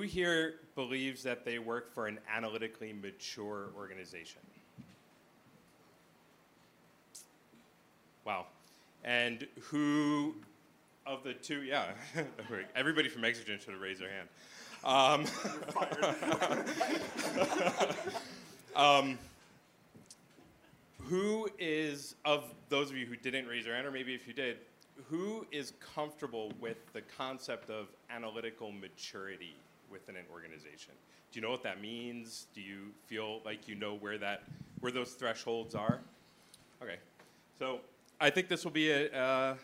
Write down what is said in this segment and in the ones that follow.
Who here believes that they work for an analytically mature organization? Wow. And who of the two, yeah, everybody from Exigent should have raised their hand. Um, um, who is, of those of you who didn't raise your hand, or maybe if you did, who is comfortable with the concept of analytical maturity within an organization? Do you know what that means? Do you feel like you know where that, where those thresholds are? Okay, so I think this will be a, uh,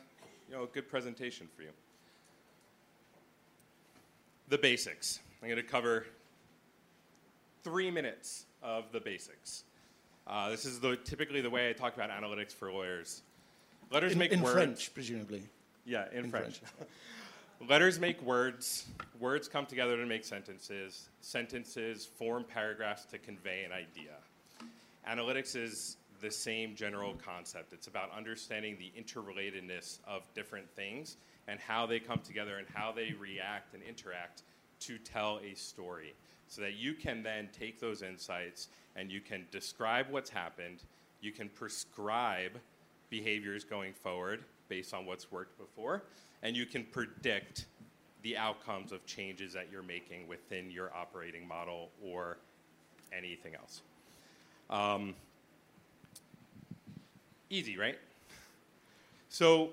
you know, a good presentation for you. The basics. I'm going to cover three minutes of the basics. Uh, this is the, typically the way I talk about analytics for lawyers. Letters in, make in words. French, presumably. Yeah, in, In French. Letters make words. Words come together to make sentences. Sentences form paragraphs to convey an idea. Analytics is the same general concept. It's about understanding the interrelatedness of different things and how they come together and how they react and interact to tell a story so that you can then take those insights and you can describe what's happened, you can prescribe behaviors going forward based on what's worked before, and you can predict the outcomes of changes that you're making within your operating model or anything else. Um, easy, right? So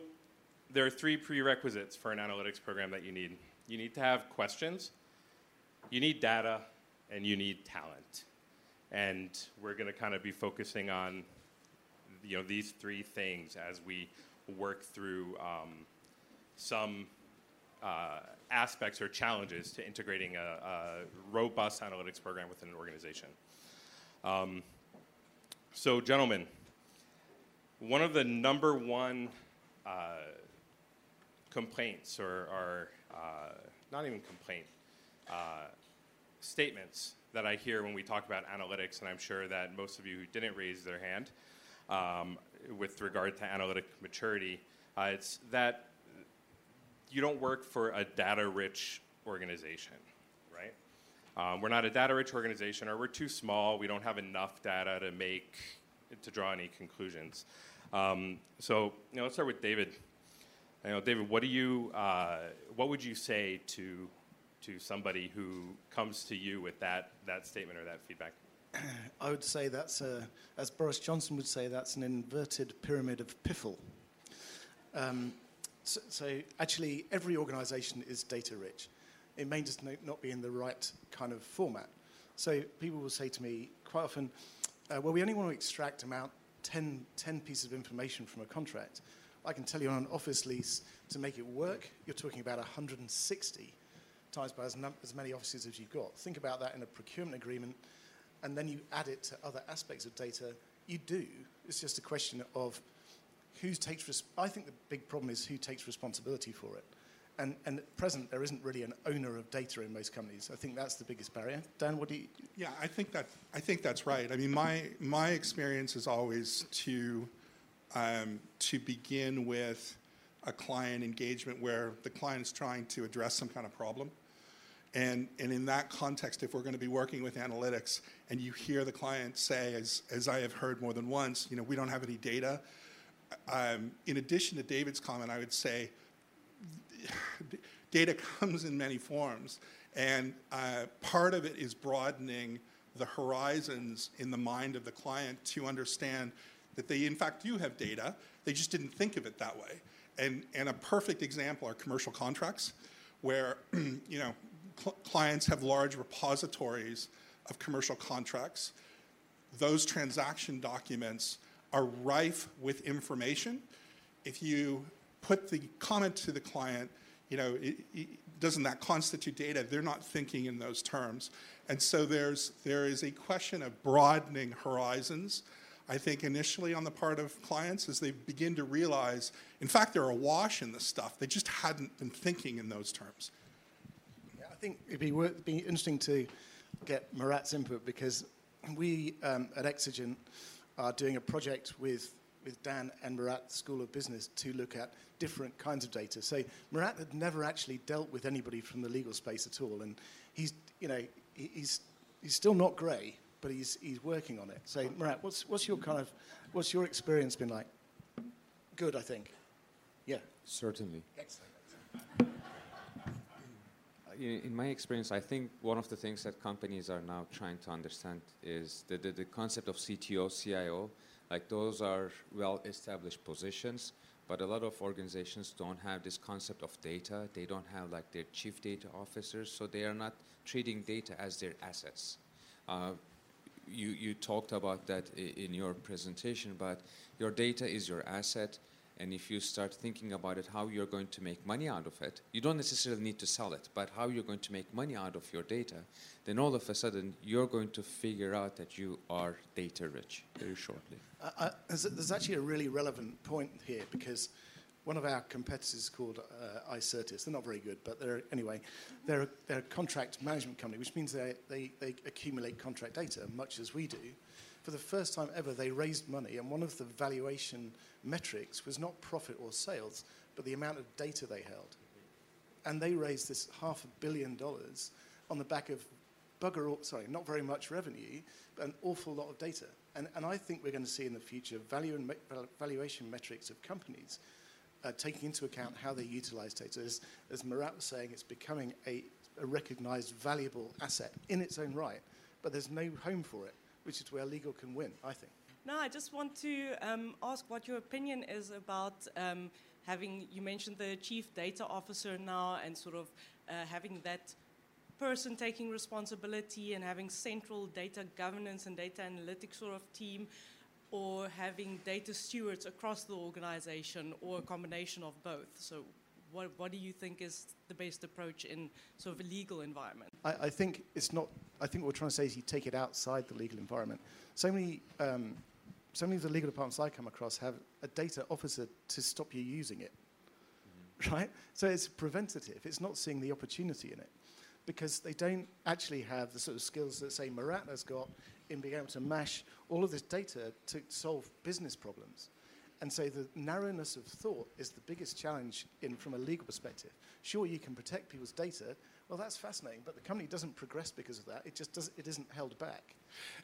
there are three prerequisites for an analytics program that you need. You need to have questions, you need data, and you need talent. And we're going to kind of be focusing on you know these three things as we work through um, some uh, aspects or challenges to integrating a, a, robust analytics program within an organization. Um, so, gentlemen, one of the number one uh, complaints, or, or uh, not even complaint, uh, statements that I hear when we talk about analytics, and I'm sure that most of you who didn't raise their hand um, with regard to analytic maturity, uh, it's that you don't work for a data-rich organization, right? Um, we're not a data-rich organization, or we're too small. We don't have enough data to make to draw any conclusions. Um, so, you know, let's start with David. You know, David, what do you, uh, what would you say to to somebody who comes to you with that that statement or that feedback? I would say that's, a, as Boris Johnson would say, that's an inverted pyramid of piffle. Um, so, so, actually, every organization is data rich. It may just not be in the right kind of format. So people will say to me quite often, uh, well, we only want to extract about 10, 10 pieces of information from a contract. I can tell you on an office lease, to make it work, you're talking about 160 times by as, as many offices as you've got. Think about that in a procurement agreement, and then you add it to other aspects of data. You do. It's just a question of who takes. Res- I think the big problem is who takes responsibility for it. And, and at present, there isn't really an owner of data in most companies. I think that's the biggest barrier. Dan, what do you? Yeah, I think that I think that's right. I mean, my my experience is always to um, to begin with a client engagement where the client is trying to address some kind of problem. And, and in that context, if we're going to be working with analytics and you hear the client say, as, as I have heard more than once, you know, we don't have any data, um, in addition to David's comment, I would say data comes in many forms. And uh, part of it is broadening the horizons in the mind of the client to understand that they, in fact, do have data. They just didn't think of it that way. And, and a perfect example are commercial contracts, where you know cl- clients have large repositories of commercial contracts. Those transaction documents are rife with information. If you put the comment to the client, you know, it, it, doesn't that constitute data? They're not thinking in those terms. And so there's, there is a question of broadening horizons, I think, initially on the part of clients as they begin to realize, in fact, they're awash in this stuff. They just hadn't been thinking in those terms. Yeah, I think it'd be, worth, be interesting to get Murat's input because we um, at Exigent are doing a project with with Dan and Murat, School of Business, to look at different kinds of data. So Murat had never actually dealt with anybody from the legal space at all, and he's, you know, he's, he's still not grey, but he's, he's working on it. So Murat, what's, what's your kind of, what's your experience been like? Good, I think. Yeah. Certainly. Excellent. In my experience, I think one of the things that companies are now trying to understand is the, the, the concept of CTO, CIO. Like those are well-established positions, but a lot of organizations don't have this concept of data. They don't have like their chief data officers, so they are not treating data as their assets. Uh, you, you talked about that in your presentation, but your data is your asset. And if you start thinking about it, how you're going to make money out of it, you don't necessarily need to sell it, but how you're going to make money out of your data, then all of a sudden you're going to figure out that you are data rich very shortly. I, there's, actually a really relevant point here because one of our competitors called uh, iCertis. They're not very good, but they're anyway. They're, they're a contract management company, which means they, they, they accumulate contract data, much as we do. For the first time ever, they raised money, and one of the valuation metrics was not profit or sales, but the amount of data they held. And they raised this half a billion dollars on the back of bugger all, sorry, not very much revenue, but an awful lot of data. And, and I think we're going to see in the future value and me- valuation metrics of companies uh, taking into account how they utilize data. As, as Murat was saying, it's becoming a, a recognized valuable asset in its own right, but there's no home for it, which is where legal can win, I think. No, I just want to um, ask what your opinion is about um, having, you mentioned the chief data officer now and sort of uh, having that person taking responsibility and having central data governance and data analytics sort of team or having data stewards across the organization or a combination of both. So what, what do you think is the best approach in sort of a legal environment? I, I think it's not. I think what we're trying to say is you take it outside the legal environment. So many, um, so many of the legal departments I come across have a data officer to stop you using it, right? So it's preventative. It's not seeing the opportunity in it because they don't actually have the sort of skills that say Murat has got in being able to mash all of this data to solve business problems. And so the narrowness of thought is the biggest challenge in, from a legal perspective. Sure, you can protect people's data. Well, that's fascinating, but the company doesn't progress because of that. It just does, it isn't held back.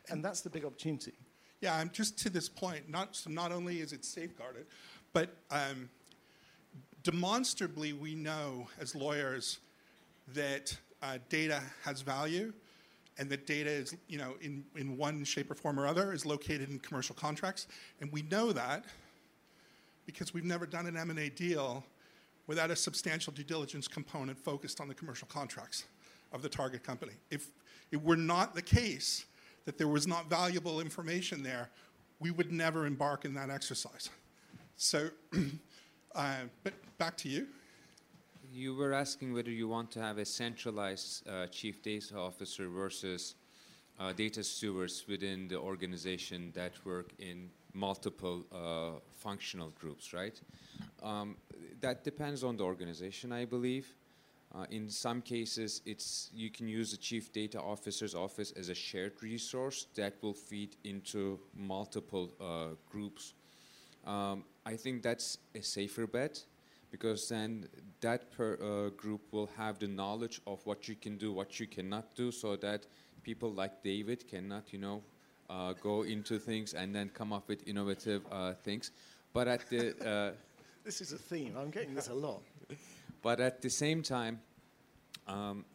And that's the big opportunity. Yeah, I'm just to this point. Not so not only is it safeguarded, but um, demonstrably we know as lawyers that uh, data has value, and that data is you know in in one shape or form or other is located in commercial contracts, and we know that because we've never done an M&A deal without a substantial due diligence component focused on the commercial contracts of the target company. If it were not the case that there was not valuable information there, we would never embark in that exercise. So, uh, but back to you. You were asking whether you want to have a centralized uh, chief data officer versus uh, data stewards within the organization that work in multiple uh, functional groups, right? Um, that depends on the organization, I believe. Uh, in some cases, it's you can use the chief data officer's office as a shared resource that will feed into multiple uh, groups. Um, I think that's a safer bet because then that per, uh, group will have the knowledge of what you can do, what you cannot do, so that people like David cannot, you know, uh, go into things and then come up with innovative uh, things. But at the uh, This is a theme. I'm getting this a lot. but at the same time, um,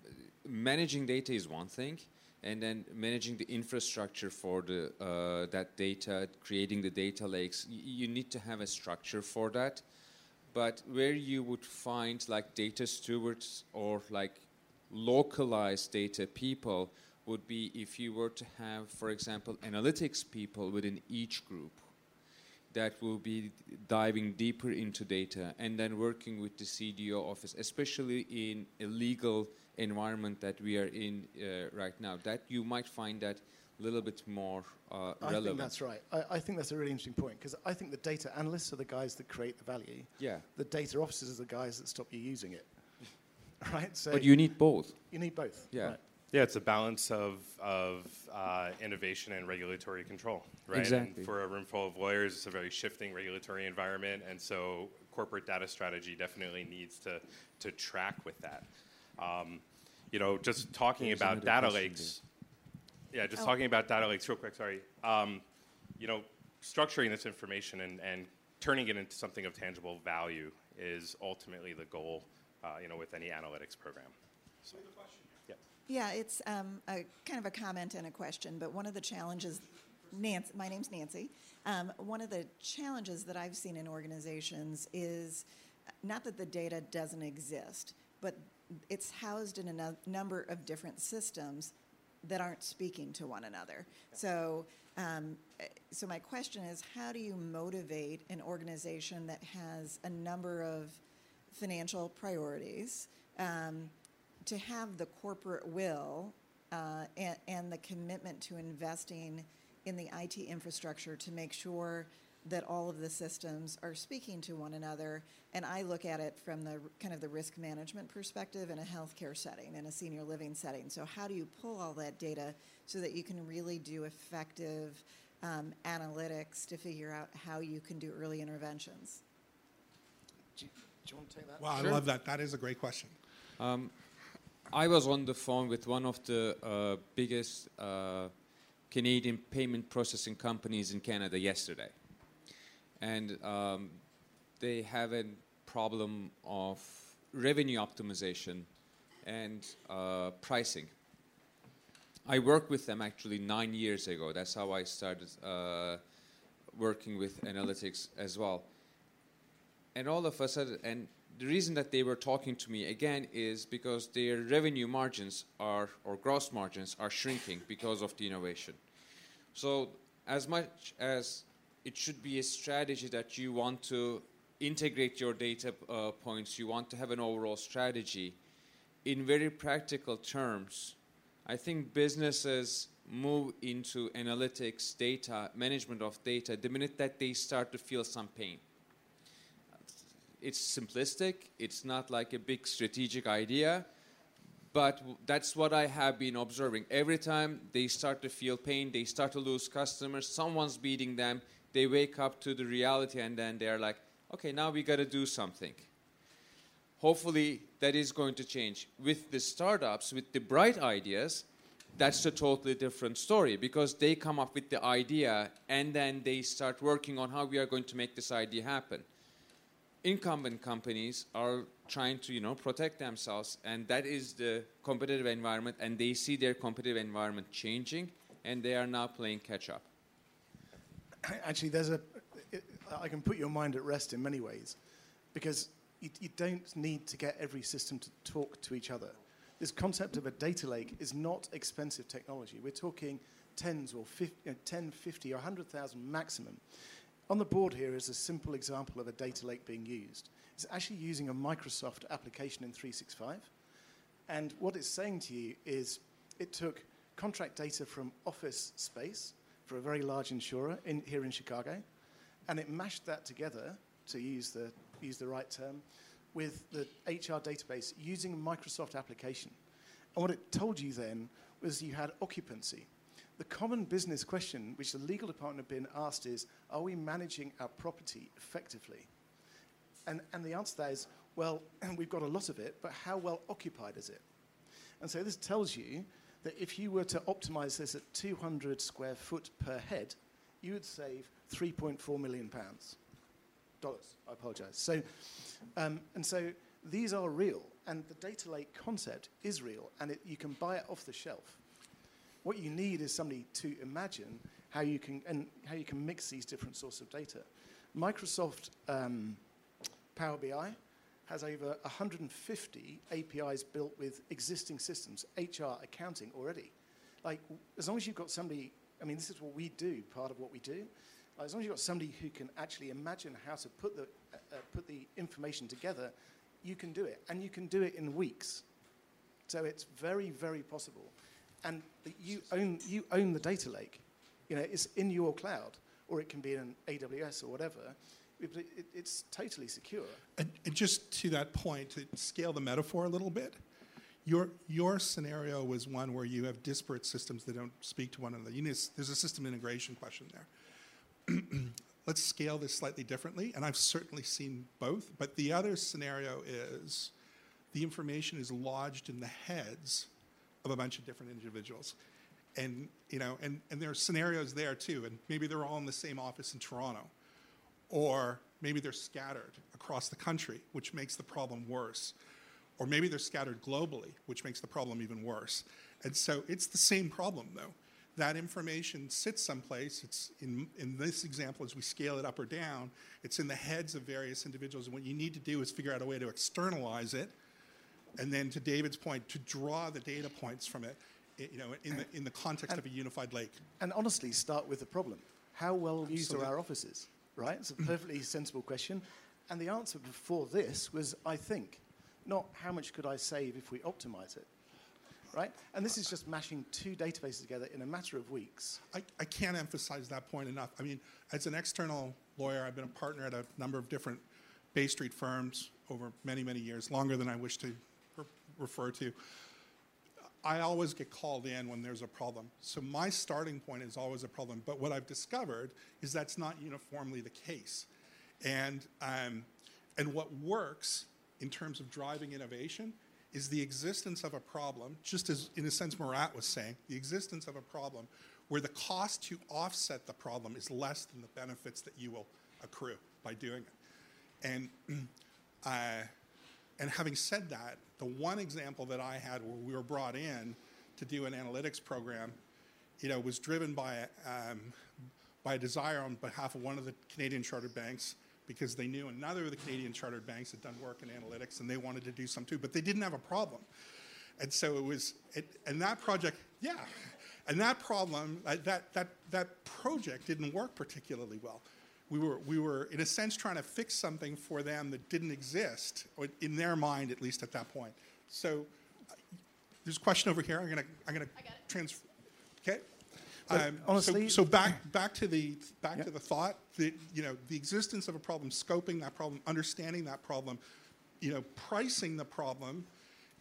managing data is one thing, and then managing the infrastructure for the uh, that data, creating the data lakes. Y- you need to have a structure for that. But where you would find like data stewards or like localized data people would be if you were to have, for example, analytics people within each group that will be diving deeper into data and then working with the CDO office, especially in a legal environment that we are in uh, right now. That you might find that a little bit more uh, I relevant. think that's right. I, I think that's a really interesting point because I think the data analysts are the guys that create the value. Yeah, The data officers are the guys that stop you using it. right? So but you need both. you need both. Yeah, Right. Yeah, it's a balance of, of uh, innovation and regulatory control, right? Exactly. And for a room full of lawyers, it's a very shifting regulatory environment, and so corporate data strategy definitely needs to, to track with that. Um, you know, just talking There's about data question lakes. Yeah, just Oh. talking about data lakes real quick, sorry. Um, you know, structuring this information and, and turning it into something of tangible value is ultimately the goal, uh, you know, with any analytics program. So, yeah. It's um, a kind of a comment and a question, but one of the challenges, Nancy, my name's Nancy. Um, one of the challenges that I've seen in organizations is not that the data doesn't exist, but it's housed in a nu- number of different systems that aren't speaking to one another. So, um, eh, so my question is, how do you motivate an organization that has a number of financial priorities? Um, to have the corporate will uh, and, and the commitment to investing in the IT infrastructure to make sure that all of the systems are speaking to one another. And I look at it from the kind of the risk management perspective in a healthcare setting, in a senior living setting. So how do you pull all that data so that you can really do effective um, analytics to figure out how you can do early interventions? Do you, do you want to take that? Wow, Sure. I love that. That is a great question. Um, I was on the phone with one of the uh, biggest uh, Canadian payment processing companies in Canada yesterday. And um, they have a problem of revenue optimization and uh, pricing. I worked with them actually nine years ago. That's how I started uh, working with analytics as well. And all of a sudden, and the reason that they were talking to me again is because their revenue margins are, or gross margins, are shrinking because of the innovation. So, as much as it should be a strategy that you want to integrate your data uh, points, you want to have an overall strategy, in very practical terms, I think businesses move into analytics, data, management of data, the minute that they start to feel some pain it's simplistic. It's not like a big strategic idea, but that's what I have been observing. Every time they start to feel pain, they start to lose customers, someone's beating them, they wake up to the reality and then they're like, okay, now we got to do something. Hopefully, that is going to change. With the startups, with the bright ideas, that's a totally different story because they come up with the idea and then they start working on how we are going to make this idea happen incumbent companies are trying to you know protect themselves and that is the competitive environment and they see their competitive environment changing and they are now playing catch up Actually, there's a. It, I can put your mind at rest in many ways, because you, you don't need to get every system to talk to each other. This concept of a data lake is not expensive technology. We're talking tens or 50, you uh, know, 10, 50, or 100,000 maximum. On the board here is a simple example of a data lake being used. It's actually using a Microsoft application in 365. And what it's saying to you is it took contract data from office space for a very large insurer in, here in Chicago, and it mashed that together, to use the, use the right term, with the HR database using a Microsoft application. And what it told you then was you had occupancy. The common business question which the legal department have been asked is, are we managing our property effectively? And, and the answer to that is, well, we've got a lot of it, but how well occupied is it? And so this tells you that if you were to optimize this at 200 square foot per head, you would save 3.4 million pounds. Dollars, I apologize. So, um, and so these are real, and the data lake concept is real, and it, you can buy it off the shelf. What you need is somebody to imagine how you can and how you can mix these different sources of data. Microsoft um, Power BI has over 150 APIs built with existing systems, HR, accounting already. Like, as long as you've got somebody, I mean, this is what we do, part of what we do. Like, as long as you've got somebody who can actually imagine how to put the, uh, uh, put the information together, you can do it. And you can do it in weeks. So it's very, very possible. And you own, you own the data lake. You know, it's in your cloud, or it can be in AWS or whatever. It, it, it's totally secure. And, and just to that point, to scale the metaphor a little bit, Your, your scenario was one where you have disparate systems that don't speak to one another. You need, there's a system integration question there. Let's scale this slightly differently, and I've certainly seen both. But the other scenario is the information is lodged in the heads of a bunch of different individuals. And, you know, and, and there are scenarios there too, and maybe they're all in the same office in Toronto. Or maybe they're scattered across the country, which makes the problem worse. Or maybe they're scattered globally, which makes the problem even worse. And so it's the same problem, though. That information sits someplace. It's in, in this example, as we scale it up or down, it's in the heads of various individuals. And what you need to do is figure out a way to externalize it. And then, to David's point, to draw the data points from it, you know, in the, in the context of a unified lake. And honestly, start with the problem. How well used are our offices? Right? It's a perfectly sensible question. And the answer before this was, I think, not how much could I save if we optimize it. Right? And this is just mashing two databases together in a matter of weeks. I, I can't emphasize that point enough. I mean, as an external lawyer, I've been a partner at a number of different Bay Street firms over many, many years, longer than I wish to refer to. I always get called in when there's a problem. So my starting point is always a problem. But what I've discovered is that's not uniformly the case. And, um, and what works in terms of driving innovation is the existence of a problem, just as in a sense Murat was saying, the existence of a problem where the cost to offset the problem is less than the benefits that you will accrue by doing it. And uh, and having said that, the one example that I had where we were brought in to do an analytics program, you know, was driven by um, by a desire on behalf of one of the Canadian chartered banks because they knew another of the Canadian chartered banks had done work in analytics and they wanted to do some too, but they didn't have a problem. And so it was, it, and that project, yeah, and that problem, uh, that, that, that project didn't work particularly well. We were, we were, in a sense, trying to fix something for them that didn't exist, in their mind, at least at that point. So uh, there's a question over here. I'm going to, I'm going to trans, okay? Um, honestly- so, so back, back to the, back Yeah. to the thought that, you know, the existence of a problem, scoping that problem, understanding that problem, you know, pricing the problem,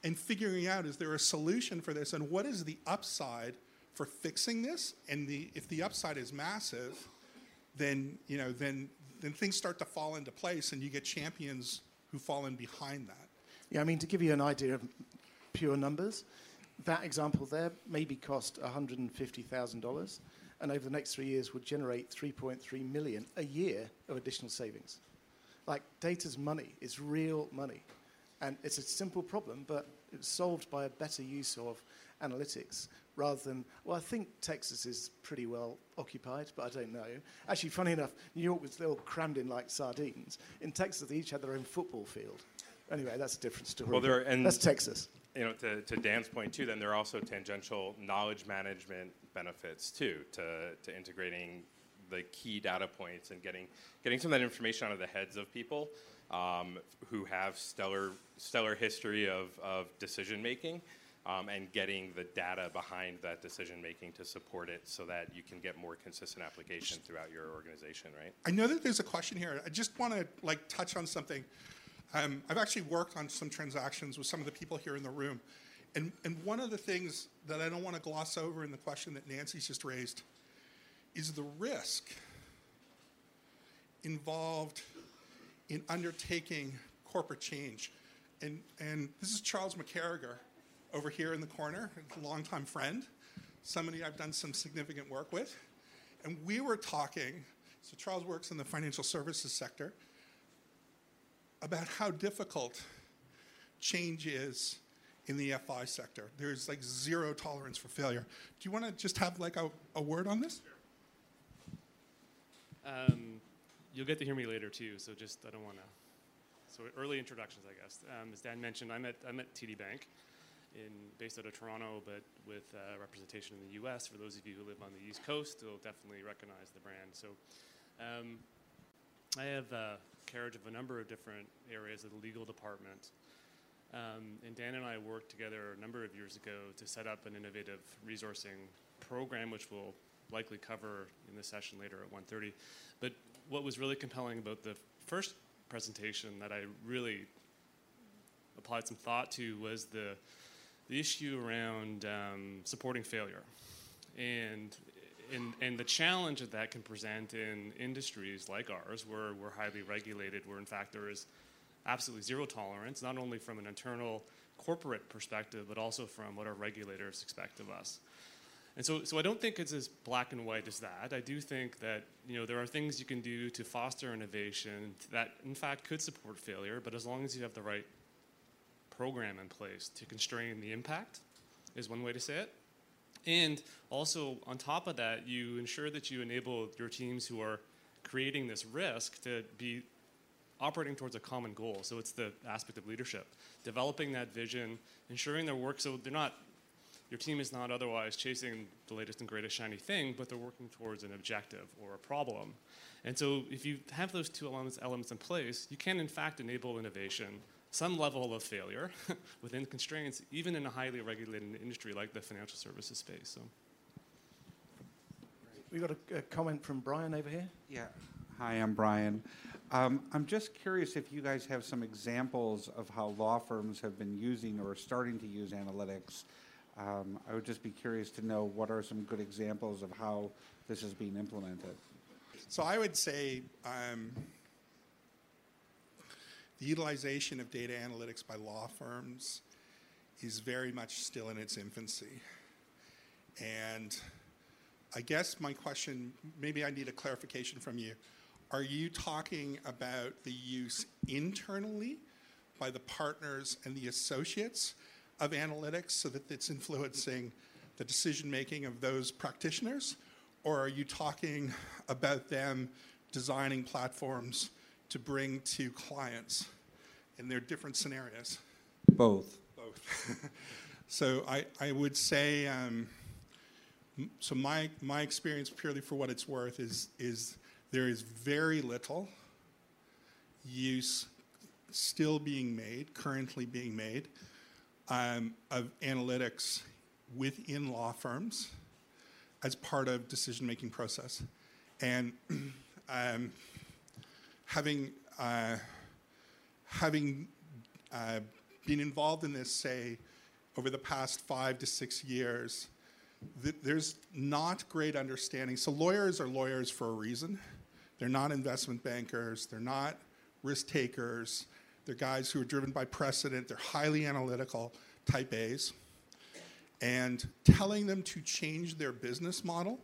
and figuring out is there a solution for this, and what is the upside for fixing this? And the, if the upside is massive, then you know, then then things start to fall into place, and you get champions who fall in behind that. Yeah, I mean, to give you an idea of pure numbers, that example there maybe cost $150,000 and over the next three years would generate 3.3 million a year of additional savings. Like data's money, it's real money. And it's a simple problem, but it's solved by a better use of analytics rather than, well, I think Texas is pretty well occupied, but I don't know. Actually, funny enough, New York was still crammed in like sardines. In Texas, they each had their own football field. Anyway, that's a different story. Well, there- but and- that's Texas. you know, to, to Dan's point too, then there are also tangential knowledge management benefits too to, to integrating the key data points and getting getting some of that information out of the heads of people um, who have stellar stellar history of, of decision making um, and getting the data behind that decision making to support it so that you can get more consistent application throughout your organization, right? I know that there's a question here. I just want to like touch on something. Um, I've actually worked on some transactions with some of the people here in the room, and and one of the things that I don't want to gloss over in the question that Nancy's just raised is the risk involved in undertaking corporate change. And, and this is Charles McCarriger over here in the corner, a longtime friend, somebody I've done some significant work with. And we were talking, so Charles works in the financial services sector, about how difficult change is in the FI sector. There's like zero tolerance for failure. Do you want to just have like a, a word on this? Um, you'll get to hear me later too, so just I don't want to. So early introductions, I guess. Um, as Dan mentioned, I'm at I'm at TD Bank, in based out of Toronto, but with uh, representation in the U.S. For those of you who live on the East Coast, you'll definitely recognize the brand. So, um, I have uh, carriage of a number of different areas of the legal department. Um, and Dan and I worked together a number of years ago to set up an innovative resourcing program, which we'll likely cover in the session later at 1.30. But what was really compelling about the first presentation that I really applied some thought to was the the issue around um, supporting failure, and, and and the challenge that that can present in industries like ours, where we're highly regulated, where in fact there is absolutely zero tolerance, not only from an internal corporate perspective, but also from what our regulators expect of us. And so, so I don't think it's as black and white as that. I do think that you know there are things you can do to foster innovation that, in fact, could support failure. But as long as you have the right program in place to constrain the impact, is one way to say it. And also, on top of that, you ensure that you enable your teams who are creating this risk to be operating towards a common goal. So it's the aspect of leadership, developing that vision, ensuring their work so they're not your team is not otherwise chasing the latest and greatest shiny thing, but they're working towards an objective or a problem. And so if you have those two elements, elements in place, you can in fact enable innovation, some level of failure within constraints, even in a highly regulated industry like the financial services space. So. We got a, a comment from Brian over here. Yeah. Hi, I'm Brian. Um, I'm just curious if you guys have some examples of how law firms have been using or starting to use analytics um, I would just be curious to know what are some good examples of how this is being implemented. So I would say um, the utilization of data analytics by law firms is very much still in its infancy. And I guess my question, maybe I need a clarification from you. Are you talking about the use internally by the partners and the associates? of analytics so that it's influencing the decision making of those practitioners? Or are you talking about them designing platforms to bring to clients in their different scenarios? Both. Both. so I, I would say, um, so my, my experience, purely for what it's worth, is, is there is very little use still being made, currently being made, um, of analytics within law firms as part of decision making process. And um, having, uh, having uh, been involved in this, say, over the past five to six years, th- there's not great understanding. So, lawyers are lawyers for a reason. They're not investment bankers, they're not risk takers, they're guys who are driven by precedent. They're highly analytical, type A's. And telling them to change their business model,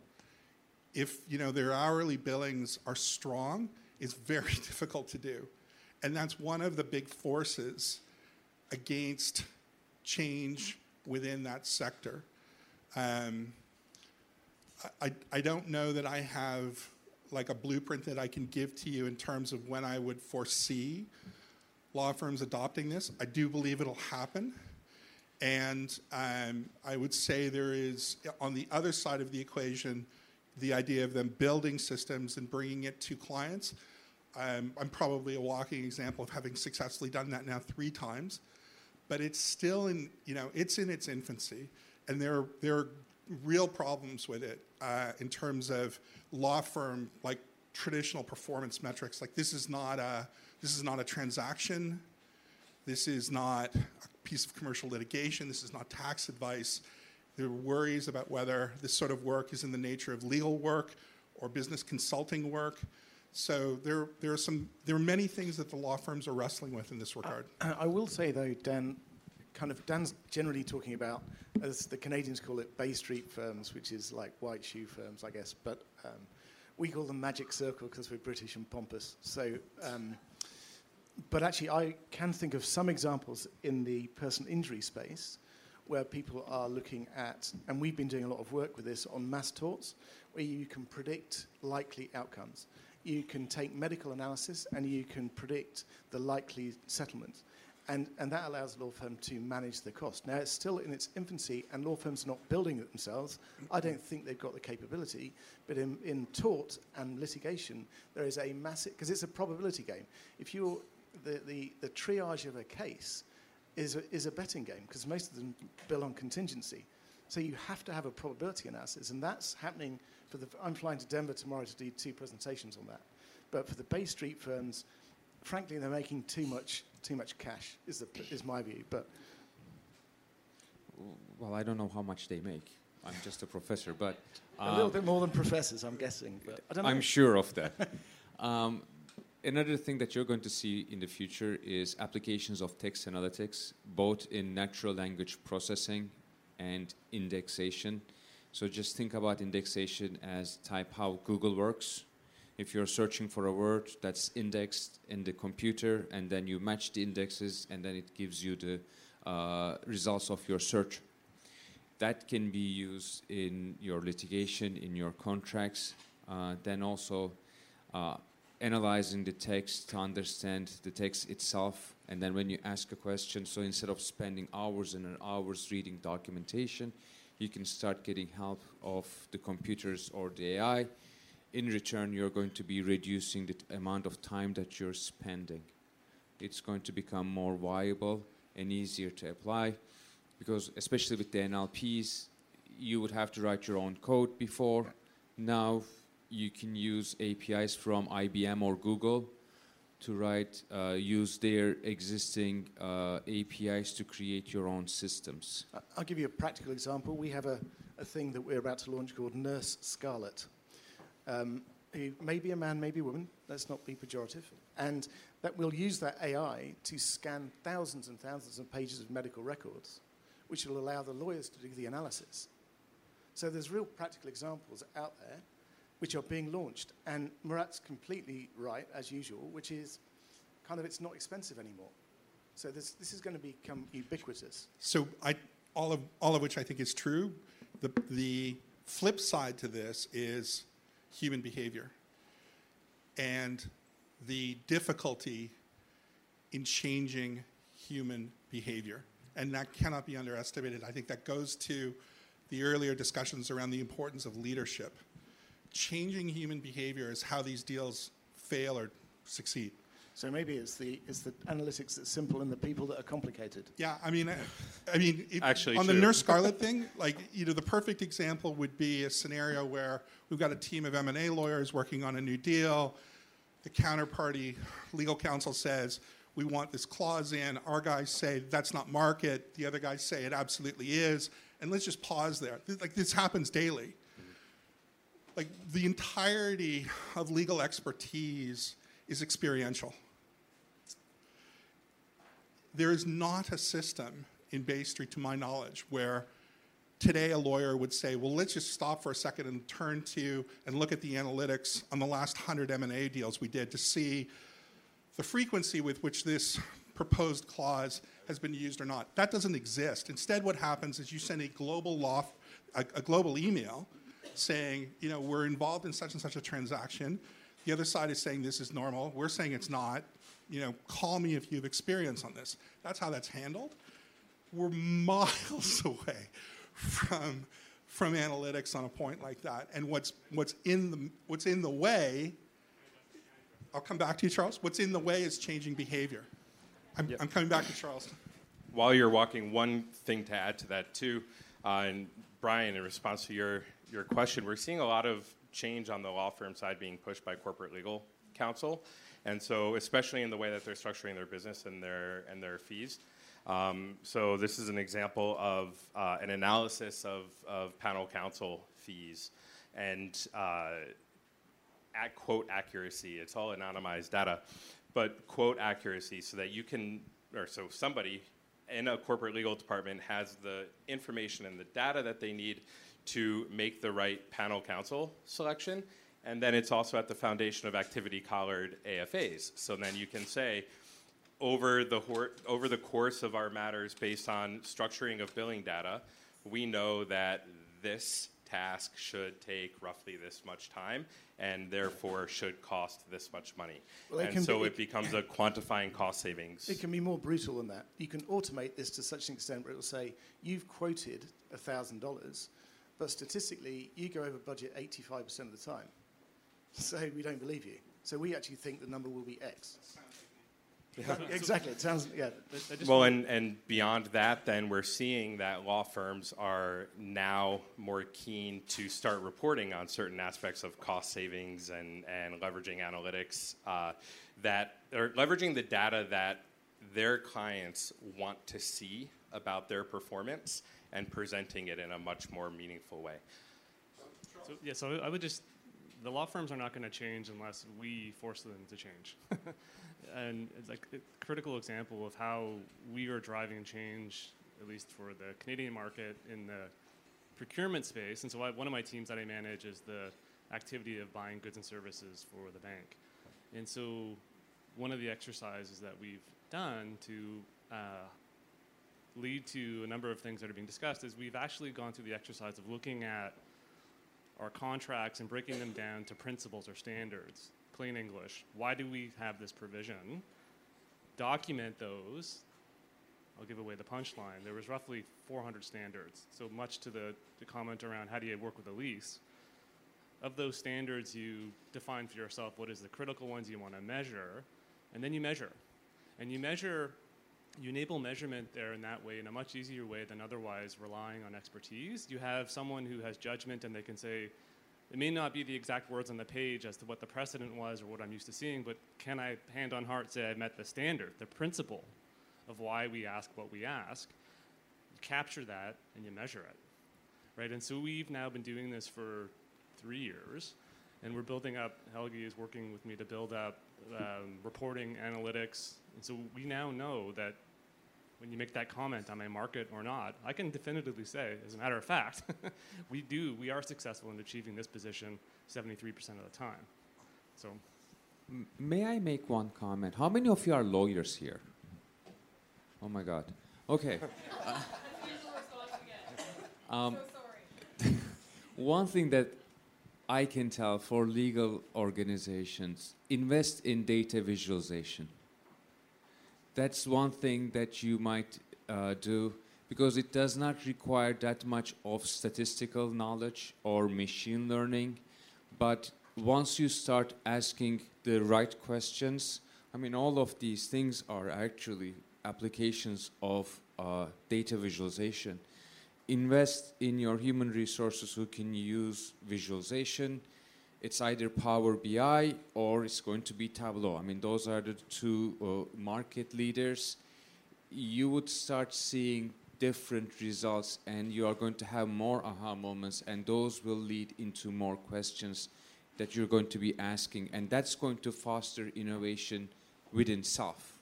if you know their hourly billings are strong, is very difficult to do. And that's one of the big forces against change within that sector. Um, I, I don't know that I have like a blueprint that I can give to you in terms of when I would foresee law firms adopting this. I do believe it'll happen. And um, I would say there is, on the other side of the equation, the idea of them building systems and bringing it to clients. Um, I'm probably a walking example of having successfully done that now three times, but it's still in, you know, it's in its infancy, and there are, there are real problems with it uh, in terms of law firm like traditional performance metrics. Like this is not a this is not a transaction. This is not a piece of commercial litigation. This is not tax advice. There are worries about whether this sort of work is in the nature of legal work or business consulting work. So there, there are some, there are many things that the law firms are wrestling with in this regard. I, I will say though, Dan, kind of Dan's generally talking about, as the Canadians call it, Bay Street firms, which is like white shoe firms, I guess. But um, we call them Magic Circle because we're British and pompous. So um, but actually, I can think of some examples in the personal injury space where people are looking at, and we've been doing a lot of work with this on mass torts, where you can predict likely outcomes. You can take medical analysis and you can predict the likely settlement. And, and that allows law firm to manage the cost. Now, it's still in its infancy, and law firms are not building it themselves. I don't think they've got the capability. But in, in tort and litigation, there is a massive, because it's a probability game. If you're the, the, the triage of a case is a, is a betting game because most of them bill on contingency. So you have to have a probability analysis, and that's happening for the. I'm flying to Denver tomorrow to do two presentations on that. But for the Bay Street firms, frankly, they're making too much too much cash. Is the is my view. But well, I don't know how much they make. I'm just a professor, but a little um, bit more than professors, I'm guessing. But I don't know. I'm sure of that. um, another thing that you're going to see in the future is applications of text analytics, both in natural language processing and indexation. So just think about indexation as type how Google works. If you're searching for a word that's indexed in the computer, and then you match the indexes, and then it gives you the uh, results of your search. That can be used in your litigation, in your contracts, uh, then also uh, analyzing the text to understand the text itself. And then when you ask a question, so instead of spending hours and hours reading documentation, you can start getting help of the computers or the AI. In return, you're going to be reducing the amount of time that you're spending. It's going to become more viable and easier to apply because, especially with the NLPs, you would have to write your own code before. Now, you can use APIs from IBM or Google to write, uh, use their existing uh, APIs to create your own systems. I'll give you a practical example. We have a, a thing that we're about to launch called Nurse Scarlet. Um, who may be a man, maybe a woman, let's not be pejorative. And that we'll use that AI to scan thousands and thousands of pages of medical records, which will allow the lawyers to do the analysis. So there's real practical examples out there which are being launched. And Murat's completely right, as usual, which is kind of it's not expensive anymore. So this, this is going to become ubiquitous. So I, all of all of which I think is true. The the flip side to this is human behavior and the difficulty in changing human behavior, and that cannot be underestimated. I think that goes to the earlier discussions around the importance of leadership. Changing human behavior is how these deals fail or succeed. So maybe it's the, it's the analytics that's simple and the people that are complicated. Yeah, I mean, I, I mean, it, Actually on the. Nurse Scarlet thing, like you know, the perfect example would be a scenario where we've got a team of M and A lawyers working on a new deal. The counterparty legal counsel says we want this clause in. Our guys say that's not market. The other guys say it absolutely is. And let's just pause there. Like this happens daily. Like the entirety of legal expertise is experiential there is not a system in Bay Street, to my knowledge, where today a lawyer would say, well, let's just stop for a second and turn to and look at the analytics on the last 100 M&A deals we did to see the frequency with which this proposed clause has been used or not. That doesn't exist. Instead, what happens is you send a global law, a, a global email saying, you know, we're involved in such and such a transaction. The other side is saying this is normal. We're saying it's not. You know, call me if you have experience on this. That's how that's handled. We're miles away from from analytics on a point like that. And what's what's in the what's in the way. I'll come back to you, Charles. What's in the way is changing behavior. I'm, Yep. I'm coming back to Charles. While you're walking, one thing to add to that too, uh, and Brian, in response to your your question, we're seeing a lot of change on the law firm side being pushed by corporate legal counsel, and so especially in the way that they're structuring their business and their and their fees. Um, so this is an example of uh, an analysis of, of panel counsel fees and uh, at quote accuracy. It's all anonymized data, but quote accuracy so that you can, or so somebody in a corporate legal department has the information and the data that they need to make the right panel counsel selection. And then it's also at the foundation of activity collared AFAs. So then you can say, over the hor- over the course of our matters based on structuring of billing data, we know that this task should take roughly this much time and therefore should cost this much money. Well, and so be- it becomes a quantifying cost savings. It can be more brutal than that. You can automate this to such an extent where it will say, you've quoted $1,000, but statistically, you go over budget 85% of the time. So we don't believe you. So we actually think the number will be X. Yeah, exactly. It sounds, yeah. Well, and, and beyond that, then we're seeing that law firms are now more keen to start reporting on certain aspects of cost savings and, and leveraging analytics uh, that are leveraging the data that their clients want to see about their performance and presenting it in a much more meaningful way. So, yeah, so I would just, the law firms are not going to change unless we force them to change. and it's like a critical example of how we are driving change, at least for the Canadian market in the procurement space. And so I, one of my teams that I manage is the activity of buying goods and services for the bank. And so one of the exercises that we've done to uh, lead to a number of things that are being discussed is we've actually gone through the exercise of looking at our contracts and breaking them down to principles or standards, plain English. Why do we have this provision? Document those. I'll give away the punchline. There was roughly 400 standards. So much to the, the comment around how do you work with a lease. Of those standards, you define for yourself what is the critical ones you want to measure, and then you measure. And you measure you enable measurement there in that way in a much easier way than otherwise relying on expertise. You have someone who has judgment and they can say, it may not be the exact words on the page as to what the precedent was or what I'm used to seeing, but can I, hand on heart, say I met the standard, the principle of why we ask what we ask? You capture that and you measure it, right? And so we've now been doing this for three years, and we're building up. Helgi is working with me to build up um, reporting analytics, and so we now know that when you make that comment on my market or not, I can definitively say, as a matter of fact, we do, we are successful in achieving this position 73% of the time. So, M- may I make one comment? How many of you are lawyers here? Oh my God. Okay. um, one thing that I can tell for legal organizations invest in data visualization that's one thing that you might uh, do because it does not require that much of statistical knowledge or machine learning. But once you start asking the right questions, I mean, all of these things are actually applications of uh, data visualization. Invest in your human resources who can use visualization it's either Power BI or it's going to be Tableau. I mean, those are the two uh, market leaders. You would start seeing different results and you are going to have more aha moments and those will lead into more questions that you're going to be asking and that's going to foster innovation within self.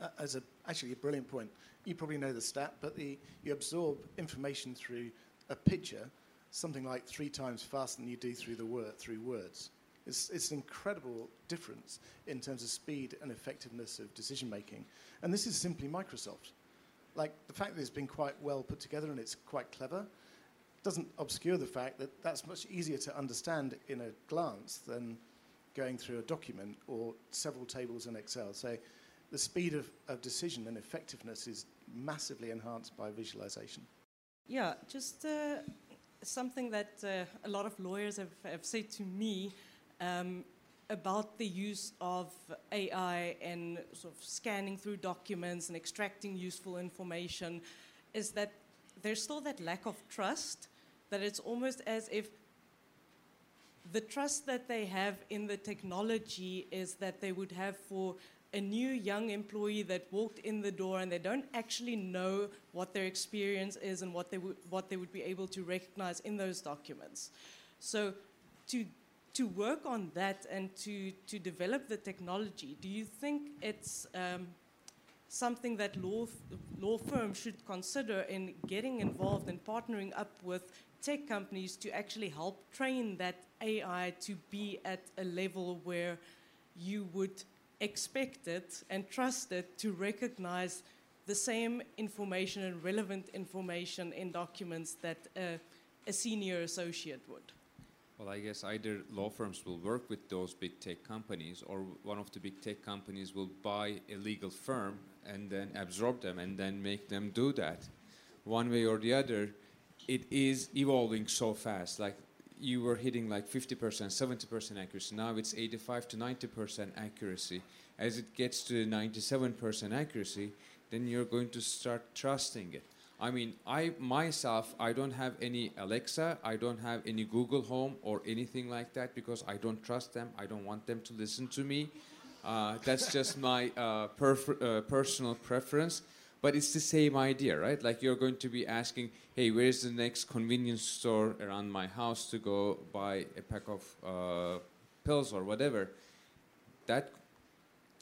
Uh, as a, actually a brilliant point. You probably know the stat, but the, you absorb information through a picture something like three times faster than you do through the word through words. It's, it's an incredible difference in terms of speed and effectiveness of decision making. And this is simply Microsoft. Like the fact that it's been quite well put together and it's quite clever doesn't obscure the fact that that's much easier to understand in a glance than going through a document or several tables in Excel. So the speed of, of decision and effectiveness is massively enhanced by visualization. Yeah, just uh, something that uh, a lot of lawyers have, have said to me um, about the use of AI and sort of scanning through documents and extracting useful information is that there's still that lack of trust, that it's almost as if the trust that they have in the technology is that they would have for a new young employee that walked in the door and they don't actually know what their experience is and what they would what they would be able to recognize in those documents. So to to work on that and to to develop the technology, do you think it's um, something that law law firms should consider in getting involved and partnering up with tech companies to actually help train that AI to be at a level where you would expected and trusted to recognize the same information and relevant information in documents that uh, a senior associate would. Well, I guess either law firms will work with those big tech companies, or one of the big tech companies will buy a legal firm and then absorb them and then make them do that. One way or the other, it is evolving so fast. Like you were hitting like 50%, 70% accuracy. Now it's 85 to 90% accuracy. As it gets to 97% accuracy, then you're going to start trusting it. I mean, I myself, I don't have any Alexa, I don't have any Google Home or anything like that because I don't trust them. I don't want them to listen to me. Uh, that's just my uh, uh, personal preference. But it's the same idea, right? Like you're going to be asking, hey, where's the next convenience store around my house to go buy a pack of uh, pills or whatever? That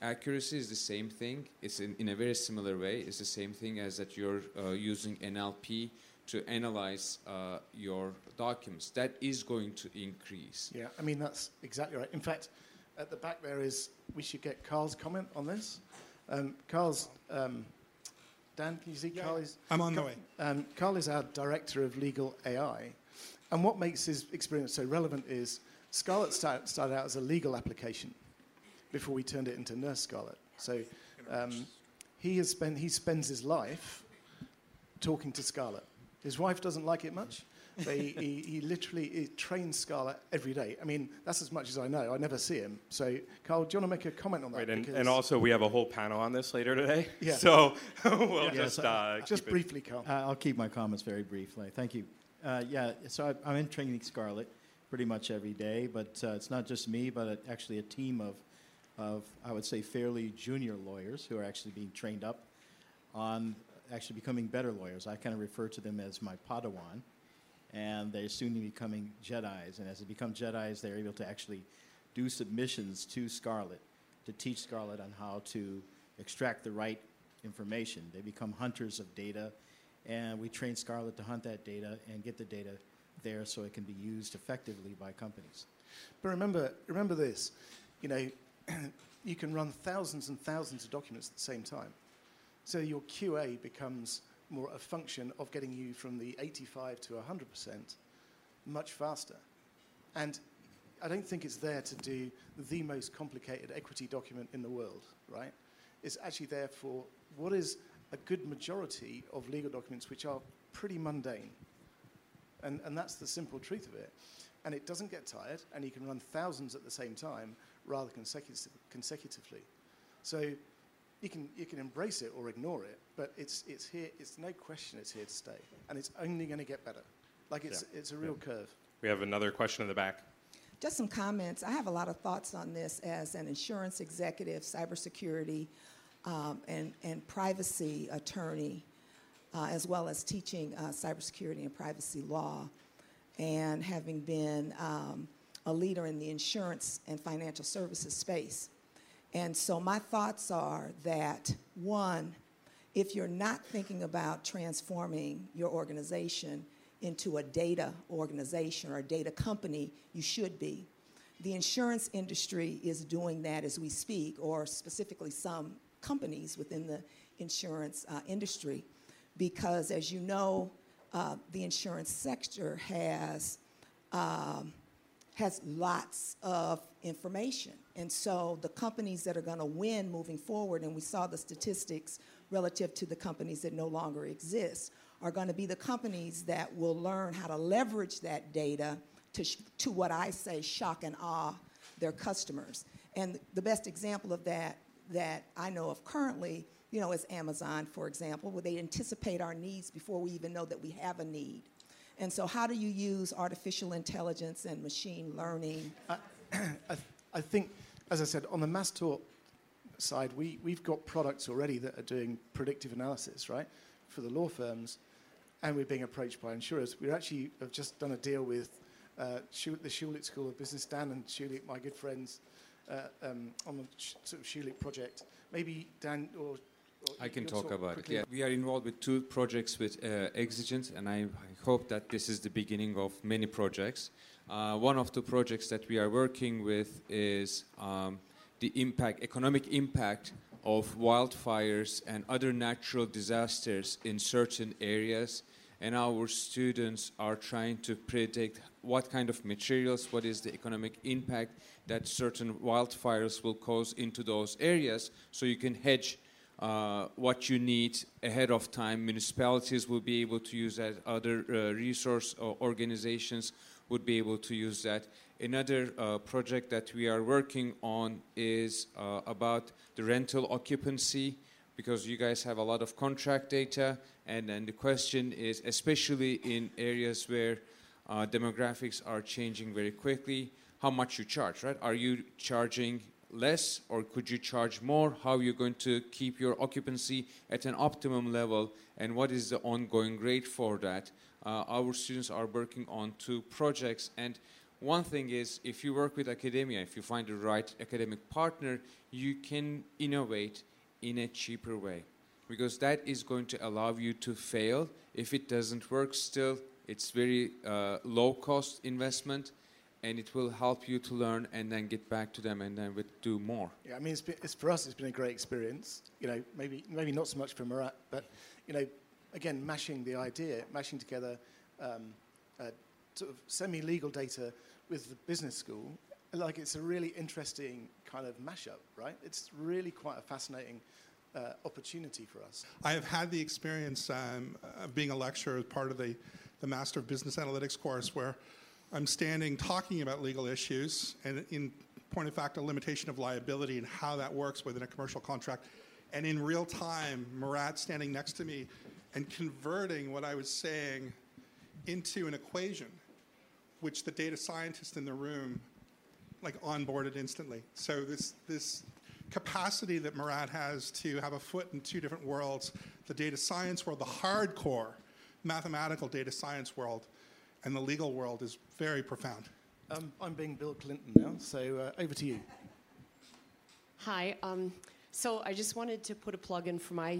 accuracy is the same thing. It's in, in a very similar way. It's the same thing as that you're uh, using NLP to analyze uh, your documents. That is going to increase. Yeah, I mean, that's exactly right. In fact, at the back there is, we should get Carl's comment on this. Um, Carl's, um, Dan, can you see Carl is? I'm on the Carl- way. Um, Carl is our director of legal AI. And what makes his experience so relevant is Scarlet start, started out as a legal application before we turned it into Nurse Scarlet. So um, he, has spent, he spends his life talking to Scarlet. His wife doesn't like it much, but he, he, he literally he trains Scarlet every day. I mean, that's as much as I know. I never see him. So, Carl, do you want to make a comment on that? Right, and, and also we have a whole panel on this later today. Yeah. So we'll Yeah, just so- uh, just briefly, Carl. Uh, I'll keep my comments very briefly. Thank you. Uh, yeah, so I, I'm in training Scarlet pretty much every day, but uh, it's not just me, but a, actually a team of, of, I would say, fairly junior lawyers who are actually being trained up on actually becoming better lawyers. I kind of refer to them as my Padawan, and they're soon becoming Jedi's. And as they become Jedi's, they're able to actually do submissions to Scarlet to teach Scarlet on how to extract the right information. They become hunters of data, and we train Scarlet to hunt that data and get the data there so it can be used effectively by companies. But remember, remember this, you know, you can run thousands and thousands of documents at the same time. So your QA becomes more a function of getting you from the 85 to 100% much faster. And I don't think it's there to do the most complicated equity document in the world, right? It's actually there for what is a good majority of legal documents which are pretty mundane. And, and that's the simple truth of it. And it doesn't get tired, and you can run thousands at the same time rather consecutive, consecutively. So you can, you can embrace it or ignore it, but it's, it's here, it's no question it's here to stay. And it's only going to get better. Like it's, it's a real curve. We have another question in the back. Just some comments. I have a lot of thoughts on this as an insurance executive, cybersecurity, um, and, and privacy attorney, uh, as well as teaching uh, cybersecurity and privacy law, and having been um, a leader in the insurance and financial services space. And so my thoughts are that one, if you're not thinking about transforming your organization into a data organization or a data company, you should be. The insurance industry is doing that as we speak, or specifically some companies within the insurance uh, industry, because as you know, uh, the insurance sector has um, has lots of information. And so the companies that are going to win moving forward, and we saw the statistics relative to the companies that no longer exist, are going to be the companies that will learn how to leverage that data to, to what I say shock and awe their customers. And the best example of that that I know of currently, you know, is Amazon, for example, where they anticipate our needs before we even know that we have a need. And so, how do you use artificial intelligence and machine learning? I, I think, as I said, on the mass tort side, we, we've got products already that are doing predictive analysis, right, for the law firms, and we're being approached by insurers. We actually have just done a deal with uh, the Schulich School of Business, Dan and Schulich, my good friends, uh, um, on the sort of Schulich project. Maybe Dan or I can talk about it. Yeah, we are involved with two projects with uh, Exigent, and I, I hope that this is the beginning of many projects. Uh, one of the projects that we are working with is um, the impact, economic impact of wildfires and other natural disasters in certain areas. And our students are trying to predict what kind of materials, what is the economic impact that certain wildfires will cause into those areas, so you can hedge uh, what you need ahead of time. Municipalities will be able to use that. Other uh, resource or organizations would be able to use that. Another uh, project that we are working on is uh, about the rental occupancy because you guys have a lot of contract data and then the question is especially in areas where uh, demographics are changing very quickly how much you charge right are you charging less or could you charge more? How are you going to keep your occupancy at an optimum level? And what is the ongoing rate for that? Uh, our students are working on two projects. And one thing is, if you work with academia, if you find the right academic partner, you can innovate in a cheaper way because that is going to allow you to fail. If it doesn't work, still, it's very uh, low cost investment and it will help you to learn and then get back to them and then with do more. Yeah, I mean, it's, been, it's for us. It's been a great experience. You know, maybe maybe not so much for Murat, but you know, again, mashing the idea, mashing together um, uh, sort of semi-legal data with the business school. Like, it's a really interesting kind of mashup, right? It's really quite a fascinating uh, opportunity for us. I have had the experience um, of being a lecturer as part of the, the Master of Business Analytics course where I'm standing talking about legal issues and in point of fact a limitation of liability and how that works within a commercial contract. And in real time, Murat standing next to me and converting what I was saying into an equation, which the data scientist in the room like onboarded instantly. So this this capacity that Murat has to have a foot in two different worlds, the data science world, the hardcore mathematical data science world, and the legal world is very profound. Um, I'm being Bill Clinton now, so uh, over to you. Hi. Um, so I just wanted to put a plug in for my